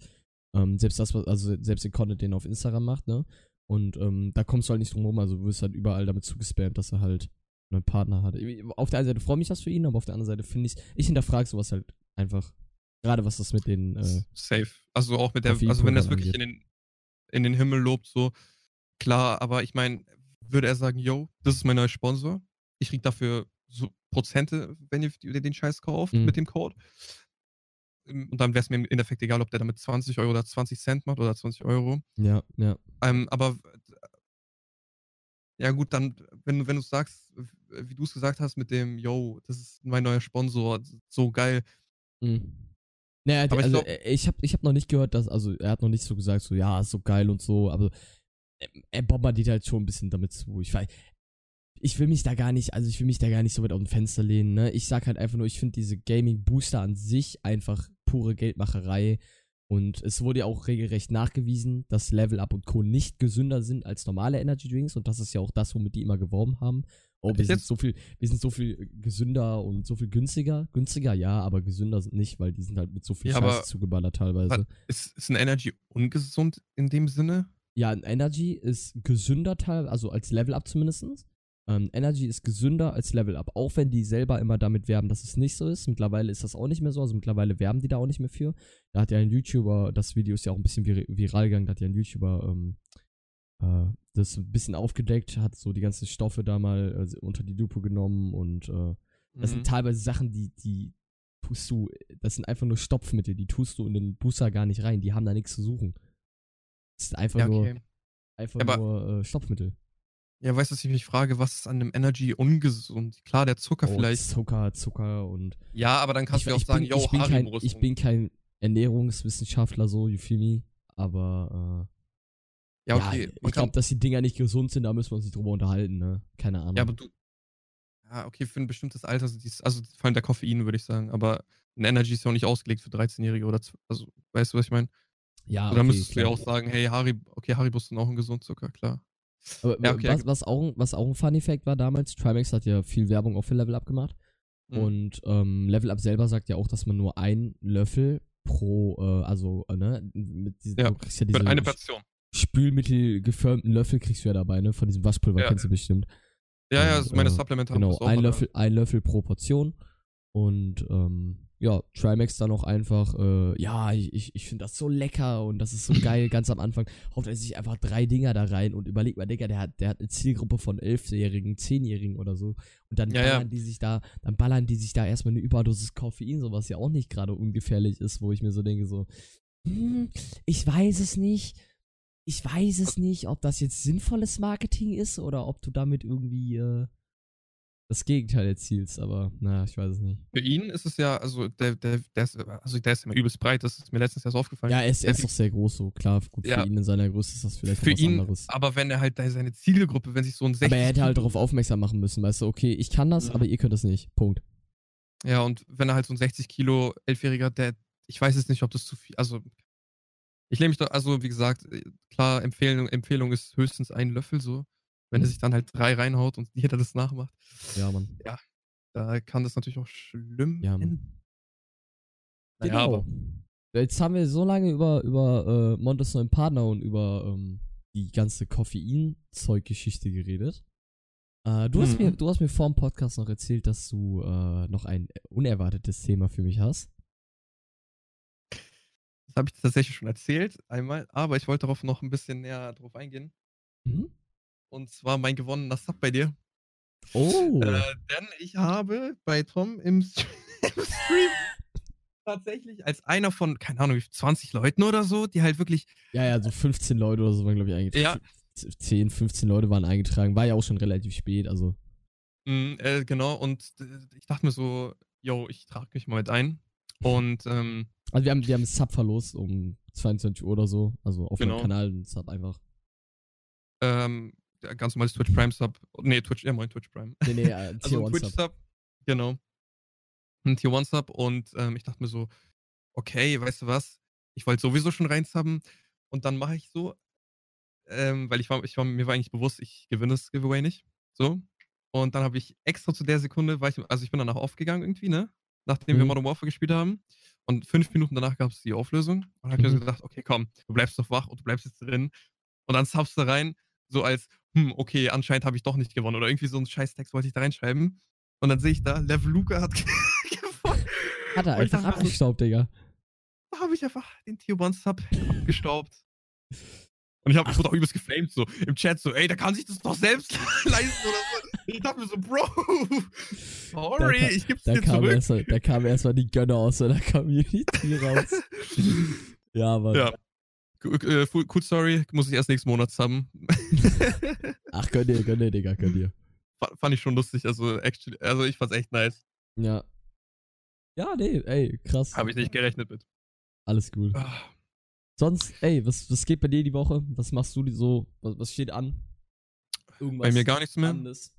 Ähm, selbst das, was, also selbst den Content, den er auf Instagram macht, ne? Und ähm, da kommst du halt nicht drum rum, also du wirst halt überall damit zugespammt, dass er halt einen Partner hat. Auf der einen Seite freue ich mich das für ihn, aber auf der anderen Seite finde ich, ich hinterfrage sowas halt einfach. Gerade was das mit den, äh,
Safe. Also auch mit der, also wenn er
Koffeinpulvern
wirklich in den, in den Himmel lobt, so klar, aber ich meine, würde er sagen, yo, das ist mein neuer Sponsor, ich krieg dafür so Prozente, wenn ihr den Scheiß kauft
Mhm.
mit dem Code. Ähm, Und dann wäre es mir im Endeffekt egal, ob der damit 20 Euro oder 20 Cent macht oder 20 Euro.
ja, ja.
Ähm, aber ja gut, dann, wenn, du- wenn du sagst, wie du es gesagt hast mit dem, yo, das ist mein neuer Sponsor, so geil.
Mhm. Naja,
Aber ich
also
glaub-
äh, ich habe ich hab noch nicht gehört, dass, also er hat noch nicht so gesagt, so ja, ist so geil und so, aber er, er bombardiert halt schon ein bisschen damit zu. Ich weiß, ich will mich da gar nicht, also ich will mich da gar nicht so weit aus dem Fenster lehnen, ne? Ich sag halt einfach nur, ich finde diese Gaming-Booster an sich einfach pure Geldmacherei. Und es wurde ja auch regelrecht nachgewiesen, dass Level Up und Co. nicht gesünder sind als normale Energy Drinks. Und das ist ja auch das, womit die immer geworben haben. Oh, wir sind so viel, wir sind so viel gesünder und so viel günstiger. Günstiger, ja, aber gesünder sind nicht, weil die sind halt mit so viel
Ja,
Scheiße
aber-
zugeballert teilweise.
Ist, ist ein Energy ungesund in dem Sinne?
Ja, Energy ist gesünder teil, also als Level Up zumindest. Ähm, Energy ist gesünder als Level Up, auch wenn die selber immer damit werben, dass es nicht so ist. Mittlerweile ist das auch nicht mehr so, also mittlerweile werben die da auch nicht mehr für. Da hat ja ein YouTuber, das Video ist ja auch ein bisschen vir viral gegangen, da hat ja ein YouTuber ähm, äh, das ein bisschen aufgedeckt, hat so die ganzen Stoffe da mal äh, unter die Lupe genommen und äh, das
Mhm.
sind teilweise Sachen, die, die tust du, das sind einfach nur Stopfmittel, die tust du in den Booster gar nicht rein, die haben da nichts zu suchen. Das ist einfach
ja,
nur,
okay.
einfach
Aber-
nur äh, Stopfmittel.
Ja, weißt du, was ich mich frage, was ist an einem Energy ungesund? Klar, der Zucker
Oh,
vielleicht.
Zucker, Zucker und.
Ja, aber dann kannst
ich,
du ja auch
ich
sagen,
bin,
yo,
ich bin, kein, ich bin kein Ernährungswissenschaftler, so, you feel me? Aber, äh,
Ja,
ja,
okay. man
ich glaube, dass die Dinger nicht gesund sind, da müssen wir uns nicht drüber unterhalten, ne? Keine Ahnung.
Ja, aber du. Ja, okay, für ein bestimmtes Alter sind die, also vor allem der Koffein, würde ich sagen. Aber ein Energy ist ja auch nicht ausgelegt für 13-Jährige oder, also, weißt du, was ich meine?
Ja,
Oder
okay,
müsstest du ja auch sagen, hey, Haribo, okay, Haribo ist dann auch ein Gesundzucker, klar.
Aber
Ja, okay,
was, was, auch, was auch ein Funny Fact war damals, Trimax hat ja viel Werbung auch für Level Up gemacht.
Mhm.
Und ähm, Level Up selber sagt ja auch, dass man nur einen Löffel pro, äh, also, äh, ne, mit diesen,
Ja,
du kriegst ja diese
eine Person.
Spülmittel geförmten Löffel kriegst du ja dabei, ne, von diesem Waschpulver,
Ja.
kennst du bestimmt.
Ja, ja, also meine
äh,
Supplemente
Genau,
das auch
ein
alle.
Löffel, ein Löffel pro Portion. Und ähm, ja, Trimax dann auch einfach, äh, ja, ich, ich, finde das so lecker und das ist so geil, ganz am Anfang haut er sich einfach drei Dinger da rein und überlegt mal, Digga, der hat, der hat eine Zielgruppe von Elfjährigen, Zehnjährigen oder so. Und dann
Ja, ja.
ballern die sich da, dann ballern die sich da erstmal eine Überdosis Koffein, so was ja auch nicht gerade ungefährlich ist, wo ich mir so denke, so, hm, ich weiß es nicht. Ich weiß es nicht, ob das jetzt sinnvolles Marketing ist oder ob du damit irgendwie äh, das Gegenteil erzielst, aber naja, ich weiß es nicht.
Für ihn ist es ja, also der, der, der ist, also der ist immer übelst breit, das ist mir letztens erst aufgefallen.
Ja, er ist, er ist doch sehr groß, so klar. Gut,
Ja.
für ihn in seiner Größe ist das vielleicht
für
was
ihn,
anderes.
aber wenn er halt da seine Zielgruppe, wenn sich so ein 60
Aber er hätte halt darauf aufmerksam machen müssen, weißt du, okay, ich kann das,
Mhm.
aber ihr könnt das nicht. Punkt.
Ja, und wenn er halt so ein 60 Kilo Elfjähriger, der, ich weiß jetzt nicht, ob das zu viel, also Ich lehne mich doch, also wie gesagt, äh, klar, Empfehlung, Empfehlung ist höchstens ein Löffel so. Wenn er
Mhm.
sich dann halt drei reinhaut und jeder das nachmacht,
Ja, Mann.
ja, da kann das natürlich auch schlimm
Ja,
enden.
Genau.
aber
Jetzt haben wir so lange über, über äh, Montes neuen Partner und über ähm, die ganze Koffein-Zeug-Geschichte geredet. Äh, du, hast
Mhm.
mir, du hast mir vor dem Podcast noch erzählt, dass du äh, noch ein unerwartetes Thema für mich hast.
das habe ich tatsächlich schon erzählt einmal, aber ich wollte darauf noch ein bisschen näher drauf eingehen.
Mhm.
Und zwar mein gewonnener Sub bei dir.
Oh.
Äh, denn ich habe bei Tom im, St- im Stream tatsächlich als einer von, keine Ahnung, wie viel, 20 Leuten oder so, die halt wirklich,
ja, ja, so 15 Leute oder so waren, glaube ich, eingetragen.
Ja.
10, 15 Leute waren eingetragen. War ja auch schon relativ spät, also.
mh, äh, genau, und äh, ich dachte mir so, yo, ich trage mich mal mit ein. Und ähm,
Also wir haben, wir haben Sub verlost um 22 Uhr oder so. Also auf
Genau.
meinem Kanal einen Sub einfach.
ähm, ganz normales Twitch Prime Sub, nee, Twitch, ja, moin, Twitch Prime.
Nee, nee, äh, Tier
Also ein
1
Twitch
Sub.
Genau. Ein Tier 1 Sub und ähm, ich dachte mir so, okay, weißt du was, ich wollte sowieso schon reinsubben und dann mache ich so, ähm, weil ich war, ich war, mir war eigentlich bewusst, ich gewinne das Giveaway nicht. So. Und dann habe ich extra zu der Sekunde, war ich, also ich bin danach aufgegangen irgendwie, ne? Nachdem wir
Mhm.
Modern Warfare gespielt haben. Und fünf Minuten danach gab es die Auflösung. Und habe ich mir
Mhm.
so gedacht, okay, komm, du bleibst doch wach und du bleibst jetzt drin. Und dann subst du rein, so als, hm, okay, anscheinend habe ich doch nicht gewonnen. Oder irgendwie so einen Scheißtext wollte ich da reinschreiben. Und dann sehe ich da, Level Luca hat gewonnen.
Hat er einfach
so,
abgestaubt, Digga.
da habe ich einfach den Tier 1 Sub abgestaubt. Und ich, hab, ich wurde auch übelst geflamed, so im Chat, so, ey, der kann sich das doch selbst leisten oder so. Ich dachte mir so, Bro, sorry,
Da
ich geb's
Da
dir
kam,
zurück.
erst, da kam erstmal die Gönner aus seiner Community raus. ja, Mann.
Ja. Gu- äh, Cool cool Story, muss ich erst nächsten Monat haben.
Ach, gönn dir, gönn dir, Digga, gönn dir.
Fa- Fand ich schon lustig, also, actually, also ich fand's echt nice.
Ja. Ja, nee, ey, krass.
Habe ich nicht gerechnet mit.
Alles gut.
Ah,
Sonst, ey, was, was geht bei dir die Woche? Was machst du die so? Was, was steht an? Irgendwas
Bei mir gar nichts mehr.
Spannendes?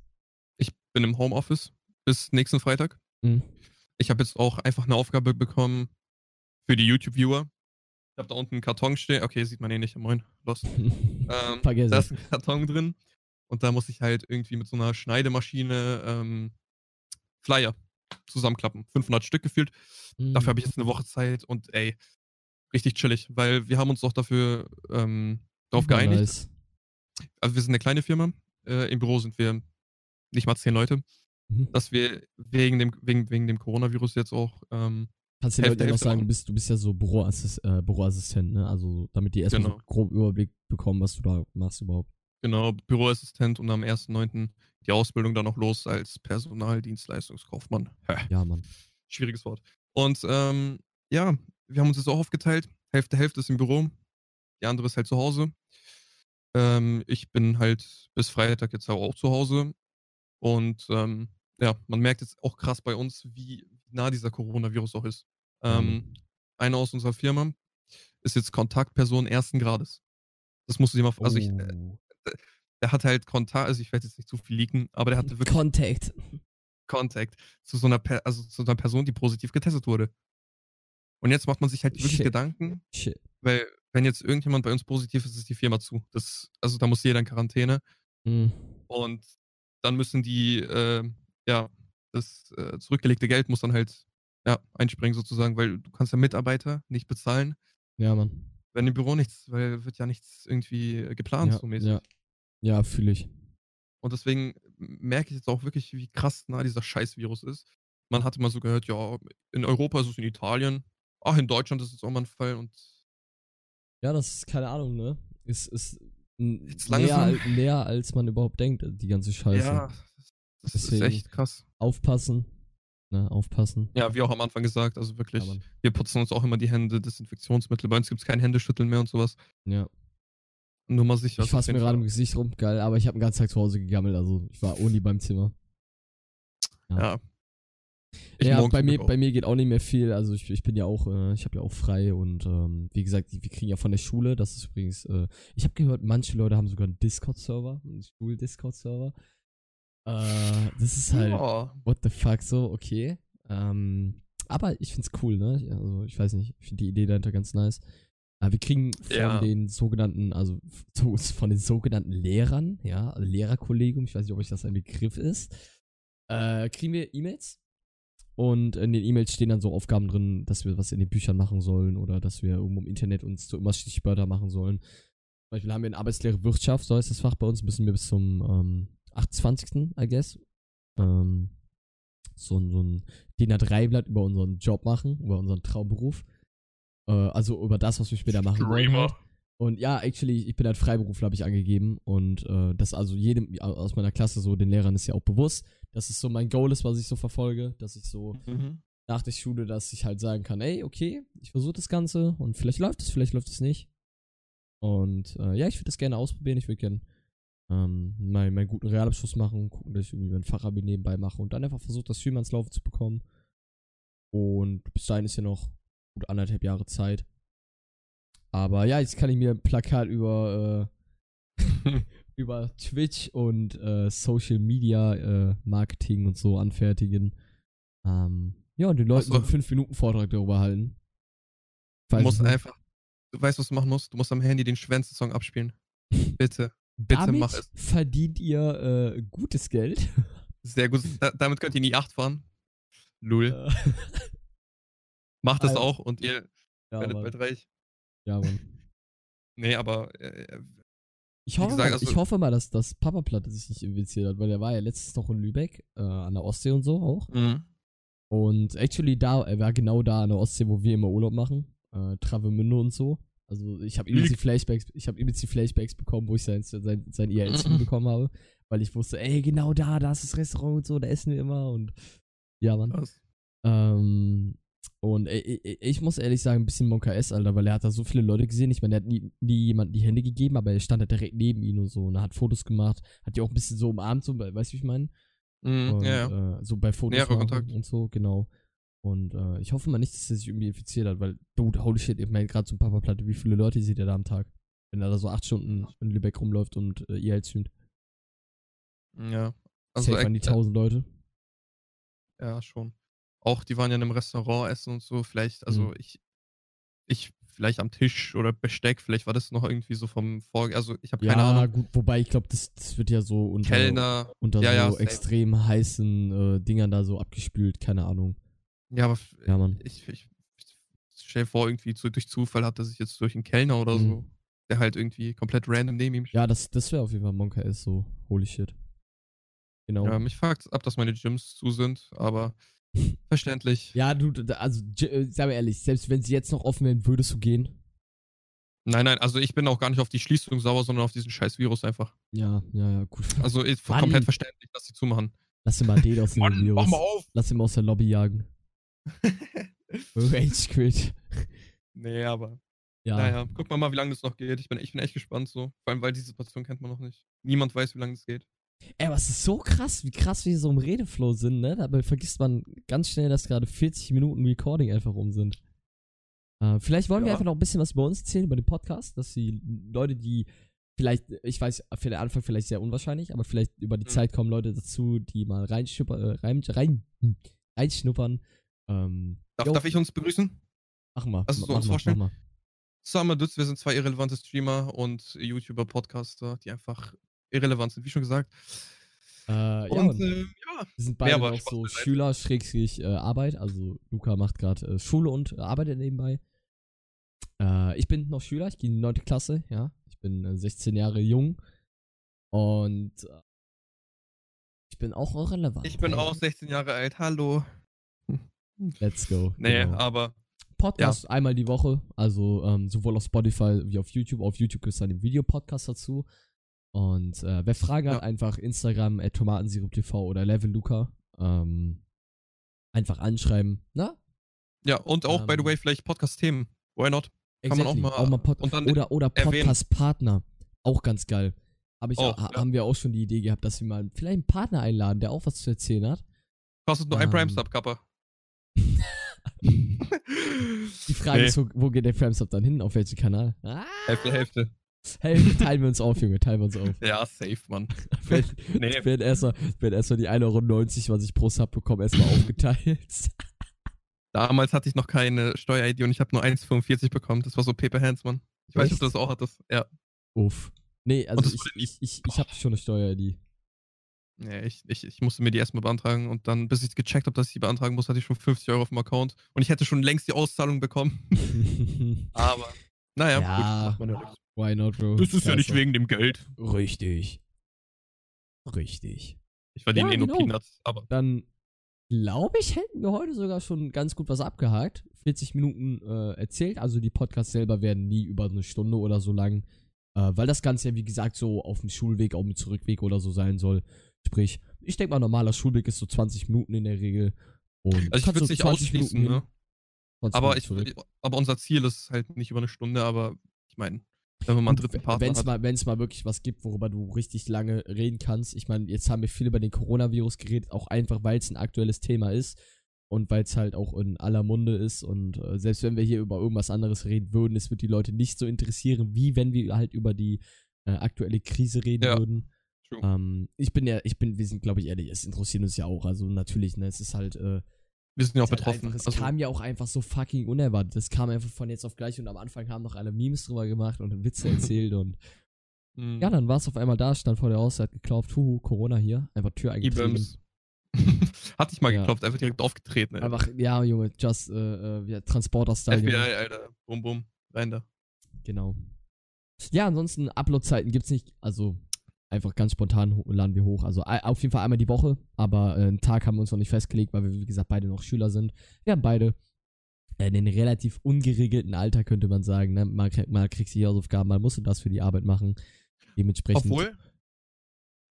Ich bin im Homeoffice bis nächsten Freitag.
Mhm.
Ich habe jetzt auch einfach eine Aufgabe bekommen für die YouTube-Viewer. Ich habe da unten einen Karton stehen. Okay, sieht man eh nicht. Moin, los. Ähm,
Vergiss
da ist ein Karton drin. Und da muss ich halt irgendwie mit so einer Schneidemaschine ähm, Flyer zusammenklappen. 500 Stück gefühlt.
Mhm.
Dafür habe ich jetzt eine Woche Zeit und ey, richtig chillig, weil wir haben uns auch dafür ähm, darauf geeinigt.
Nice.
Also wir sind eine kleine Firma. Äh, Im Büro sind wir nicht mal zehn Leute,
Mhm.
dass wir wegen dem, wegen, wegen dem Coronavirus jetzt auch ähm,
Kannst du den
Hälfte,
Leuten ja noch sagen, du bist, du bist ja so Büroassist, äh, Büroassistent, ne? Also, damit die erstmal so
Genau.
grob Überblick bekommen, was du da machst überhaupt.
genau Büroassistent und am 1.9. die Ausbildung dann noch los als Personaldienstleistungskaufmann.
Ja, Mann.
Schwieriges Wort. Und ähm, ja, wir haben uns jetzt auch aufgeteilt. Hälfte, Hälfte ist im Büro, die andere ist halt zu Hause. Ähm, ich bin halt bis Freitag jetzt auch zu Hause. Und ähm, ja, man merkt jetzt auch krass bei uns, wie nah dieser Coronavirus auch ist.
Ja,
Ähm, einer aus unserer Firma ist jetzt Kontaktperson ersten Grades. Das musst du dir mal, also ich, äh,
Oh.
der hat halt Kontakt, also ich werde jetzt nicht zu viel leaken, aber der hatte wirklich
Contact.
Contact zu so einer, per also zu einer Person, die positiv getestet wurde. Und jetzt macht man sich halt wirklich
Shit.
Gedanken,
Shit.
weil wenn jetzt irgendjemand bei uns positiv ist, ist die Firma zu. Das, also da muss jeder in Quarantäne
Mhm.
und dann müssen die, äh, ja, das äh, zurückgelegte Geld muss dann halt ja, einspringen sozusagen, weil du kannst ja Mitarbeiter nicht bezahlen,
Ja, Mann.
wenn im Büro nichts, weil wird ja nichts irgendwie äh, geplant
Ja,
so mäßig.
ja. ja fühle ich.
Und deswegen merke ich jetzt auch wirklich, wie krass nah dieser Scheißvirus ist. Man hatte mal so gehört, ja, in Europa ist es in Italien. Ach, in Deutschland ist es auch mal ein Fall. Und
Ja, das ist keine Ahnung, ne? Ist, ist näher, näher, als man überhaupt denkt, die ganze Scheiße.
ja, das
Deswegen-
ist echt krass.
Aufpassen. Ne, aufpassen.
Ja, wie auch am Anfang gesagt, also wirklich,
Ja,
wir putzen uns auch immer die Hände, Desinfektionsmittel. Bei uns gibt es kein Händeschütteln mehr und sowas.
Ja.
Nur mal sicher.
Ich fasse mir gerade im Gesicht rum, geil, aber ich habe den ganzen Tag zu Hause gegammelt, also ich war ohne beim Zimmer.
Ja.
Ja,
morgens
bei mir,
auch.
bei mir geht auch nicht mehr viel. Also ich, ich bin ja auch, äh, ich habe ja auch frei und ähm, wie gesagt, wir kriegen ja von der Schule, das ist übrigens, äh, ich habe gehört, manche Leute haben sogar einen Discord-Server, einen Schul-Discord-Server. Äh, das ist halt,
Ja.
what the fuck, so, okay. Ähm, aber ich find's cool, ne? Also ich weiß nicht, ich finde die Idee dahinter ganz nice. Äh, wir kriegen von
Ja.
den sogenannten, also so- von den sogenannten Lehrern, ja, also Lehrerkollegium, ich weiß nicht, ob euch das ein Begriff ist, äh, kriegen wir E-Mails. Und in den E-Mails stehen dann so Aufgaben drin, dass wir was in den Büchern machen sollen oder dass wir irgendwo im Internet uns so immer Stichwörter machen sollen. Zum Beispiel haben wir eine Arbeitslehre Wirtschaft, so heißt das Fach bei uns, müssen wir bis zum ähm, 28. I guess. Ähm, so, ein- so ein DIN A3-Blatt über unseren Job machen, über unseren Traumberuf. Äh, also über das, was wir später machen wollen.
Streamer.
Halt. Und ja, actually, ich bin halt Freiberufler, habe ich angegeben. Und äh, das also jedem aus meiner Klasse so, den Lehrern ist ja auch bewusst, dass es so mein Goal ist, was ich so verfolge, dass ich so
Mhm.
nach der Schule, dass ich halt sagen kann, ey, okay, ich versuche das Ganze und vielleicht läuft es, vielleicht läuft es nicht. Und äh, ja, ich würde das gerne ausprobieren. Ich würde gerne ähm, meinen, meinen guten Realabschluss machen, gucken, dass ich irgendwie mein Fachabi nebenbei mache und dann einfach versuche, das Stream ans Laufen zu bekommen. Und bis dahin ist ja noch gut anderthalb Jahre Zeit. Aber ja, jetzt kann ich mir ein Plakat über, äh, über Twitch und äh, Social Media äh, Marketing und so anfertigen. Ähm, ja, und den Leuten
so.
einen 5 Minuten Vortrag darüber halten.
Du
Falls
musst
es nicht-
einfach, du weißt, was du machen musst. Du musst am Handy den Schwänze-Song abspielen. Bitte. Bitte
Damit
mach es.
verdient ihr äh, gutes Geld.
Sehr gut. Da, damit könnt ihr die 8 fahren. Lul.
Äh,
Macht das
Alter.
auch und ihr
ja,
werdet
Mann.
bald reich.
ja, Mann.
Nee, aber äh,
Ich
Wie
hoffe,
gesagt,
mal,
also-
ich hoffe mal, dass das Papa Platte sich nicht infiziert hat, weil der war ja letztens noch in Lübeck, äh, an der Ostsee und so auch.
mh.
Und actually da, er war genau da an der Ostsee, wo wir immer Urlaub machen. Äh, Travemünde und so. Also ich habe übelst die Flashbacks, ich habe übelst die Flashbacks bekommen, wo ich sein, sein, sein IRL-Stream bekommen habe. Weil ich wusste, ey, genau da, da ist das Restaurant und so, da essen wir immer und ja, Mann. Ähm, und ey, ey, ich muss ehrlich sagen, ein bisschen Monka S, Alter, weil er hat da so viele Leute gesehen. Ich meine, er hat nie, nie jemandem die Hände gegeben, aber er stand halt direkt neben ihm und so und er hat Fotos gemacht, hat die auch ein bisschen so umarmt, so, weißt du, wie ich meine? Und,
ja, ja.
Äh, so bei Fotos und so, genau. Und äh, ich hoffe mal nicht, dass er sich irgendwie infiziert hat, weil, dude, holy shit, ich meine gerade zum Papa Platte, wie viele Leute sieht er da am Tag? Wenn er da so acht Stunden in Lübeck rumläuft und äh, ihr halt streamt.
ja. Also,
Safe an die
echt,
tausend Leute.
ja, schon. Auch die waren ja in einem Restaurant essen und so. Vielleicht, also
Mhm.
ich, ich, vielleicht am Tisch oder Besteck, vielleicht war das noch irgendwie so vom Vor, also ich habe
Ja,
keine Ahnung.
gut, wobei ich glaube, das, das wird ja so unter,
Kellner,
unter
Ja,
so
ja,
extrem heißen äh, Dingern da so abgespült, keine Ahnung.
Ja, aber
Ja, Mann.
ich, ich, ich stell vor, irgendwie zu, durch Zufall hat er sich jetzt durch einen Kellner oder
Mhm.
so, der halt irgendwie komplett random neben ihm steht.
Ja, das, das wäre auf jeden Fall Monka S, so, holy shit. Genau.
Ja,
Ja,
mich fragt ab, dass meine Gyms zu sind, aber verständlich.
du, d- also, äh, sei mal ehrlich, selbst wenn sie jetzt noch offen wären, würdest du gehen?
Nein, nein, also ich bin auch gar nicht auf die Schließung sauer, sondern auf diesen scheiß Virus einfach.
Ja, ja, ja, gut.
Also ist
Mann.
komplett verständlich, dass sie zumachen.
Lass ihn mal den aus dem
Mann,
Virus.
mach mal auf!
Lass ihn mal aus der Lobby jagen. Rage Quit.
nee, aber
Ja.
naja, guck mal mal, wie lange das noch geht. Ich bin, ich bin echt gespannt so. Vor allem, weil die Situation kennt man noch nicht. Niemand weiß, wie lange das geht.
Ey, aber es ist so krass, wie krass wir so im Redeflow sind, ne? Dabei vergisst man ganz schnell, dass gerade 40 Minuten Recording einfach rum sind. Äh, vielleicht wollen wir
Ja.
einfach noch ein bisschen was über uns erzählen, über den Podcast, dass die Leute, die vielleicht, ich weiß, für den Anfang vielleicht sehr unwahrscheinlich, aber vielleicht über die
Mhm.
Zeit kommen Leute dazu, die mal reinschnuppern, äh, rein, rein, hm, reinschnuppern. Ähm,
Darf, darf ich uns begrüßen?
Machen wir.
Also so
mach
uns
mal,
vorstellen?
Mach mal.
Summer Dudes, wir sind zwei irrelevante Streamer und YouTuber, Podcaster, die einfach irrelevant sind, wie schon gesagt.
Äh, ja,
und äh, ja,
wir sind beide
Spaß
so. Schüler, Schrägstrich, äh, Arbeit. Also Luca macht gerade äh, Schule und äh, arbeitet nebenbei. Äh, ich bin noch Schüler, ich gehe in die 9. Klasse, ja. Ich bin äh, 16 Jahre jung. Und ich bin auch irrelevant.
ich bin auch 16 Jahre alt, hallo.
Let's go.
Nee,
genau.
aber
Podcast einmal die Woche, also ähm, sowohl auf Spotify wie auf YouTube. Auf YouTube gibt es dann den Videopodcast dazu. Und äh, wer Fragen hat,
Ja.
einfach Instagram at tomatensiruptv oder Levelluca. Ähm, einfach anschreiben. Na?
ja, und auch, by the
Ähm,
way, vielleicht Podcast-Themen. Why not? Kann man auch mal-
Pod
und dann
oder oder. Podcast-Partner. Auch ganz geil. Hab ich
Oh,
auch, ha-
ja.
Haben wir auch schon die Idee gehabt, dass wir mal vielleicht einen Partner einladen, der auch was zu erzählen hat.
Kostet nur ein
Ähm.
Prime-Sub, Kappa.
Die Frage
Nee.
ist, wo, wo geht der Framestop dann hin? Auf welchen Kanal? Ah,
Hälfte, Hälfte.
hey, teilen wir uns auf, Junge, teilen wir uns auf.
Ja, safe, Mann.
Wird,
Nee.
erstmal erstmal die 1,90 Euro, was ich pro Sub bekomme, erstmal aufgeteilt.
Damals hatte ich noch keine Steuer-ID und ich habe nur 1,45 bekommen. Das war so Paper Hands, Mann. Ich weiß nicht, ob du das auch hattest. Ja.
Uff. Nee, also ich, ich, ich, ich habe schon eine Steuer-ID.
Nee, ich, ich, ich musste mir die erstmal beantragen und dann, bis ich gecheckt habe, dass ich die beantragen muss, hatte ich schon 50 Euro auf dem Account und ich hätte schon längst die Auszahlung bekommen. Aber, naja,
ja, gut. Why not, bro?
Das ist ja, ja nicht wegen dem Geld.
Richtig. Richtig.
Ich verdiene ja, eh nur genau. Peanuts, aber.
Dann glaube ich, hätten wir heute sogar schon ganz gut was abgehakt. 40 Minuten äh, erzählt, also die Podcasts selber werden nie über eine Stunde oder so lang, äh, weil das Ganze ja, wie gesagt, so auf dem Schulweg, auch mit Zurückweg oder so sein soll. Sprich, ich denke mal, normaler Schulweg ist so 20 Minuten in der Regel. Und
also ich würde es nicht ausschließen, ne? Aber, ich, aber unser Ziel ist halt nicht über eine Stunde, aber ich meine, wenn man mal einen dritten Partner
wenn's hat. Mal, Wenn es mal wirklich was gibt, worüber du richtig lange reden kannst. Ich meine, jetzt haben wir viel über den Coronavirus geredet, auch einfach, weil es ein aktuelles Thema ist und weil es halt auch in aller Munde ist. Und äh, selbst wenn wir hier über irgendwas anderes reden würden, es wird die Leute nicht so interessieren, wie wenn wir halt über die äh, aktuelle Krise reden ja. würden. Ähm, ich bin ja, ich bin, wir sind, glaube ich, ehrlich, es interessiert uns ja auch. Also natürlich, ne, es ist halt. Äh,
wir sind ja auch halt betroffen.
Einfach, es also, kam ja auch einfach so fucking unerwartet. Es kam einfach von jetzt auf gleich und am Anfang haben noch alle Memes drüber gemacht und Witze erzählt und. Mhm. Ja, dann war es auf einmal da, stand vor der Haustür, hat geklopft, huhu, Corona hier, einfach Tür eingetreten.
Hatte ich mal ja. geklopft, einfach direkt aufgetreten.
Ey. Einfach, ja, Junge, just, äh, äh, Transporter-Style.
FBI, Alter, bum, bum, rein da.
Genau. Ja, ansonsten Upload-Zeiten gibt's nicht, also einfach ganz spontan laden wir hoch. Also auf jeden Fall einmal die Woche, aber äh, einen Tag haben wir uns noch nicht festgelegt, weil wir, wie gesagt, beide noch Schüler sind. Wir haben beide äh, den relativ ungeregelten Alter, könnte man sagen. Ne? Mal, mal kriegst du die Hausaufgaben, mal musst du das für die Arbeit machen. Dementsprechend.
Obwohl,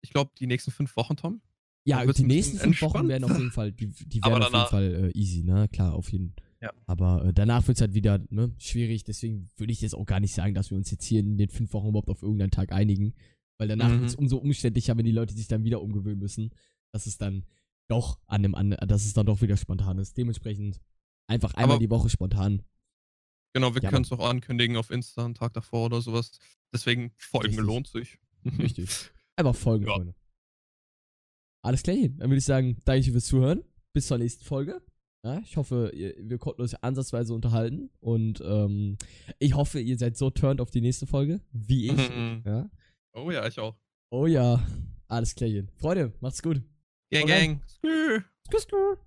ich glaube, die nächsten fünf Wochen, Tom.
Ja, die nächsten fünf Wochen werden auf jeden Fall, die, die werden auf jeden Fall äh, easy, ne? Klar, auf jeden Fall. Ja. Aber äh, danach wird es halt wieder ne, schwierig. Deswegen würde ich jetzt auch gar nicht sagen, dass wir uns jetzt hier in den fünf Wochen überhaupt auf irgendeinen Tag einigen. Weil danach mhm. wird es umso umständlicher, wenn die Leute sich dann wieder umgewöhnen müssen, dass es dann doch an dem an, dass es dann doch wieder spontan ist. Dementsprechend einfach einmal Aber die Woche spontan.
Genau, wir ja, können es auch ankündigen auf Insta einen Tag davor oder sowas. Deswegen Folgen richtig. lohnt sich.
Richtig. Einfach Folgen, ja. Freunde. Alles klar, dann würde ich sagen, danke fürs Zuhören. Bis zur nächsten Folge. Ja, ich hoffe, ihr, wir konnten uns ansatzweise unterhalten und ähm, ich hoffe, ihr seid so turned auf die nächste Folge, wie ich. ja.
Oh ja, ich auch.
Oh ja. Alles klar. Freunde, macht's gut.
Gang, okay. gang. Skr. Skr, skr.